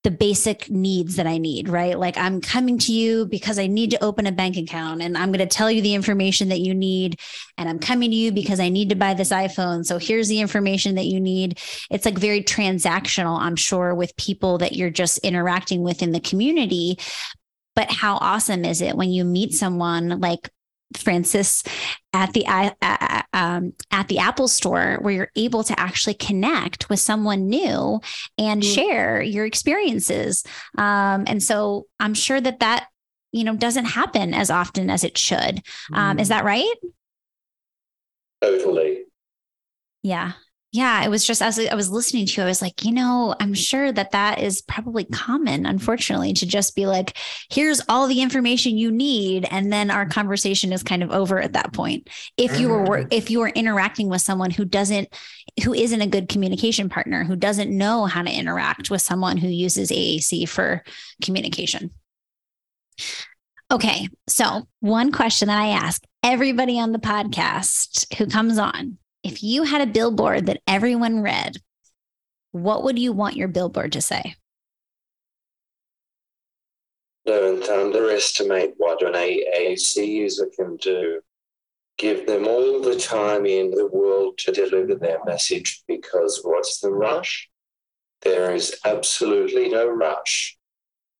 the basic needs that I need, right? Like I'm coming to you because I need to open a bank account and I'm going to tell you the information that you need. And I'm coming to you because I need to buy this iPhone. So here's the information that you need. It's like very transactional, I'm sure, with people that you're just interacting with in the community. But how awesome is it when you meet someone like Francis at the uh, um, at the Apple Store, where you're able to actually connect with someone new and mm-hmm. share your experiences. Um, and so I'm sure that that you know doesn't happen as often as it should. Um, mm. Is that right? Totally. Yeah yeah, it was just as I was listening to you, I was like, you know, I'm sure that that is probably common, unfortunately, to just be like, here's all the information you need, and then our conversation is kind of over at that point. If you were if you were interacting with someone who doesn't, who isn't a good communication partner, who doesn't know how to interact with someone who uses AAC for communication. Okay, so one question that I ask everybody on the podcast who comes on if you had a billboard that everyone read, what would you want your billboard to say? Don't underestimate what an AAC user can do. Give them all the time in the world to deliver their message because what's the rush? There is absolutely no rush.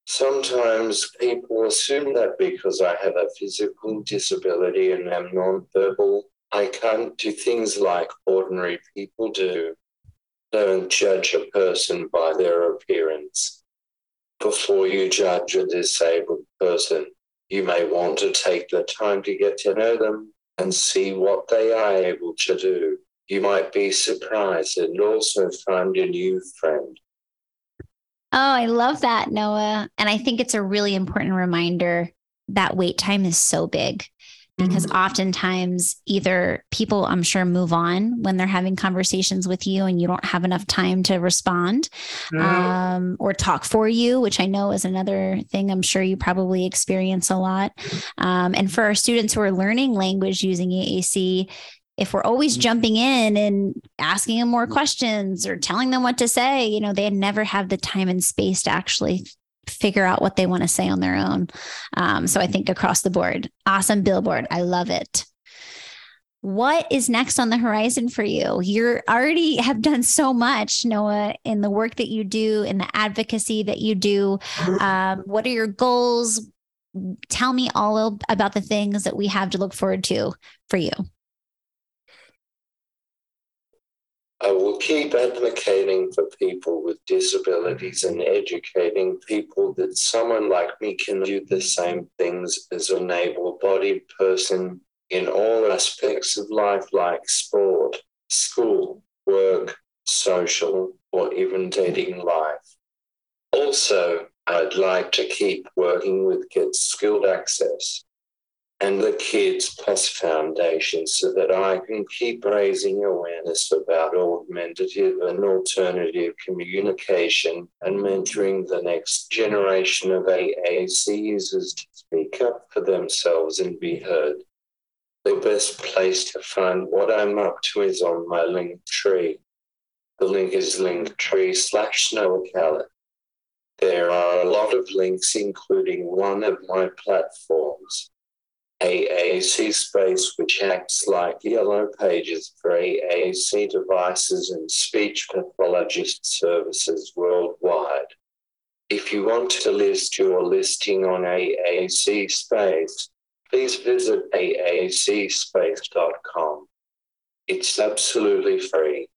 Sometimes people assume that because I have a physical disability and am nonverbal, I can't do things like ordinary people do. Don't judge a person by their appearance. Before you judge a disabled person, you may want to take the time to get to know them and see what they are able to do. You might be surprised and also find a new friend. Oh, I love that, Noah. And I think it's a really important reminder that wait time is so big because mm-hmm. oftentimes either people i'm sure move on when they're having conversations with you and you don't have enough time to respond mm-hmm. um, or talk for you which i know is another thing i'm sure you probably experience a lot um, and for our students who are learning language using aac if we're always mm-hmm. jumping in and asking them more questions or telling them what to say, you know, they never have the time and space to actually figure out what they want to say on their own. Um, so I think across the board, awesome billboard. I love it. What is next on the horizon for you? You're already have done so much, Noah, in the work that you do, in the advocacy that you do. Um, what are your goals? Tell me all about the things that we have to look forward to for you. I will keep advocating for people with disabilities and educating people that someone like me can do the same things as an able bodied person in all aspects of life, like sport, school, work, social, or even dating life. Also, I'd like to keep working with Get Skilled Access and the Kids Plus Foundation so that I can keep raising awareness about augmentative and alternative communication and mentoring the next generation of AAC users to speak up for themselves and be heard. The best place to find what I'm up to is on my link tree. The link is linktree slash Noah There are a lot of links, including one of my platforms. AAC space, which acts like yellow pages for AAC devices and speech pathologist services worldwide. If you want to list your listing on AAC space, please visit aacspace.com. It's absolutely free.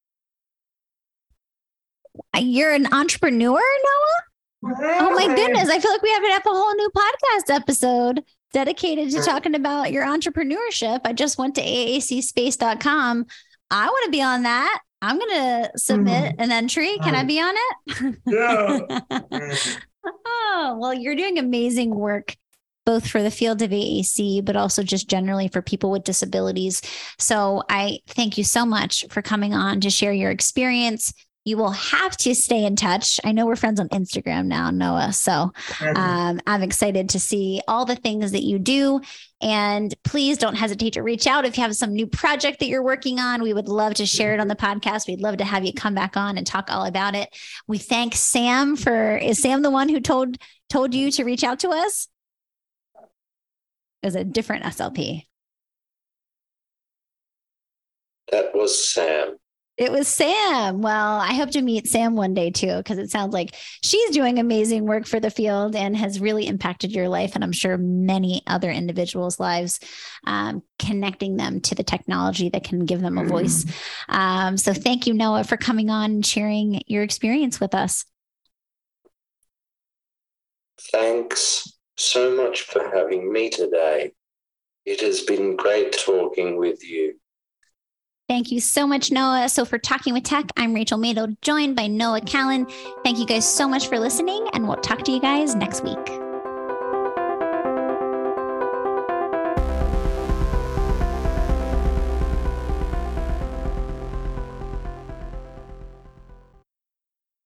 You're an entrepreneur, Noah? Oh my goodness. I feel like we have to have a whole new podcast episode dedicated to talking about your entrepreneurship. I just went to aacspace.com. I want to be on that. I'm going to submit mm. an entry. Can I be on it? Yeah. (laughs) oh, well, you're doing amazing work both for the field of AAC, but also just generally for people with disabilities. So I thank you so much for coming on to share your experience. You will have to stay in touch. I know we're friends on Instagram now, Noah. So um, I'm excited to see all the things that you do. And please don't hesitate to reach out if you have some new project that you're working on. We would love to share it on the podcast. We'd love to have you come back on and talk all about it. We thank Sam for is Sam the one who told told you to reach out to us? It was a different SLP. That was Sam. It was Sam. Well, I hope to meet Sam one day too, because it sounds like she's doing amazing work for the field and has really impacted your life. And I'm sure many other individuals' lives, um, connecting them to the technology that can give them a voice. Um, so thank you, Noah, for coming on and sharing your experience with us. Thanks so much for having me today. It has been great talking with you. Thank you so much, Noah. So, for Talking with Tech, I'm Rachel Madel, joined by Noah Callan. Thank you guys so much for listening, and we'll talk to you guys next week.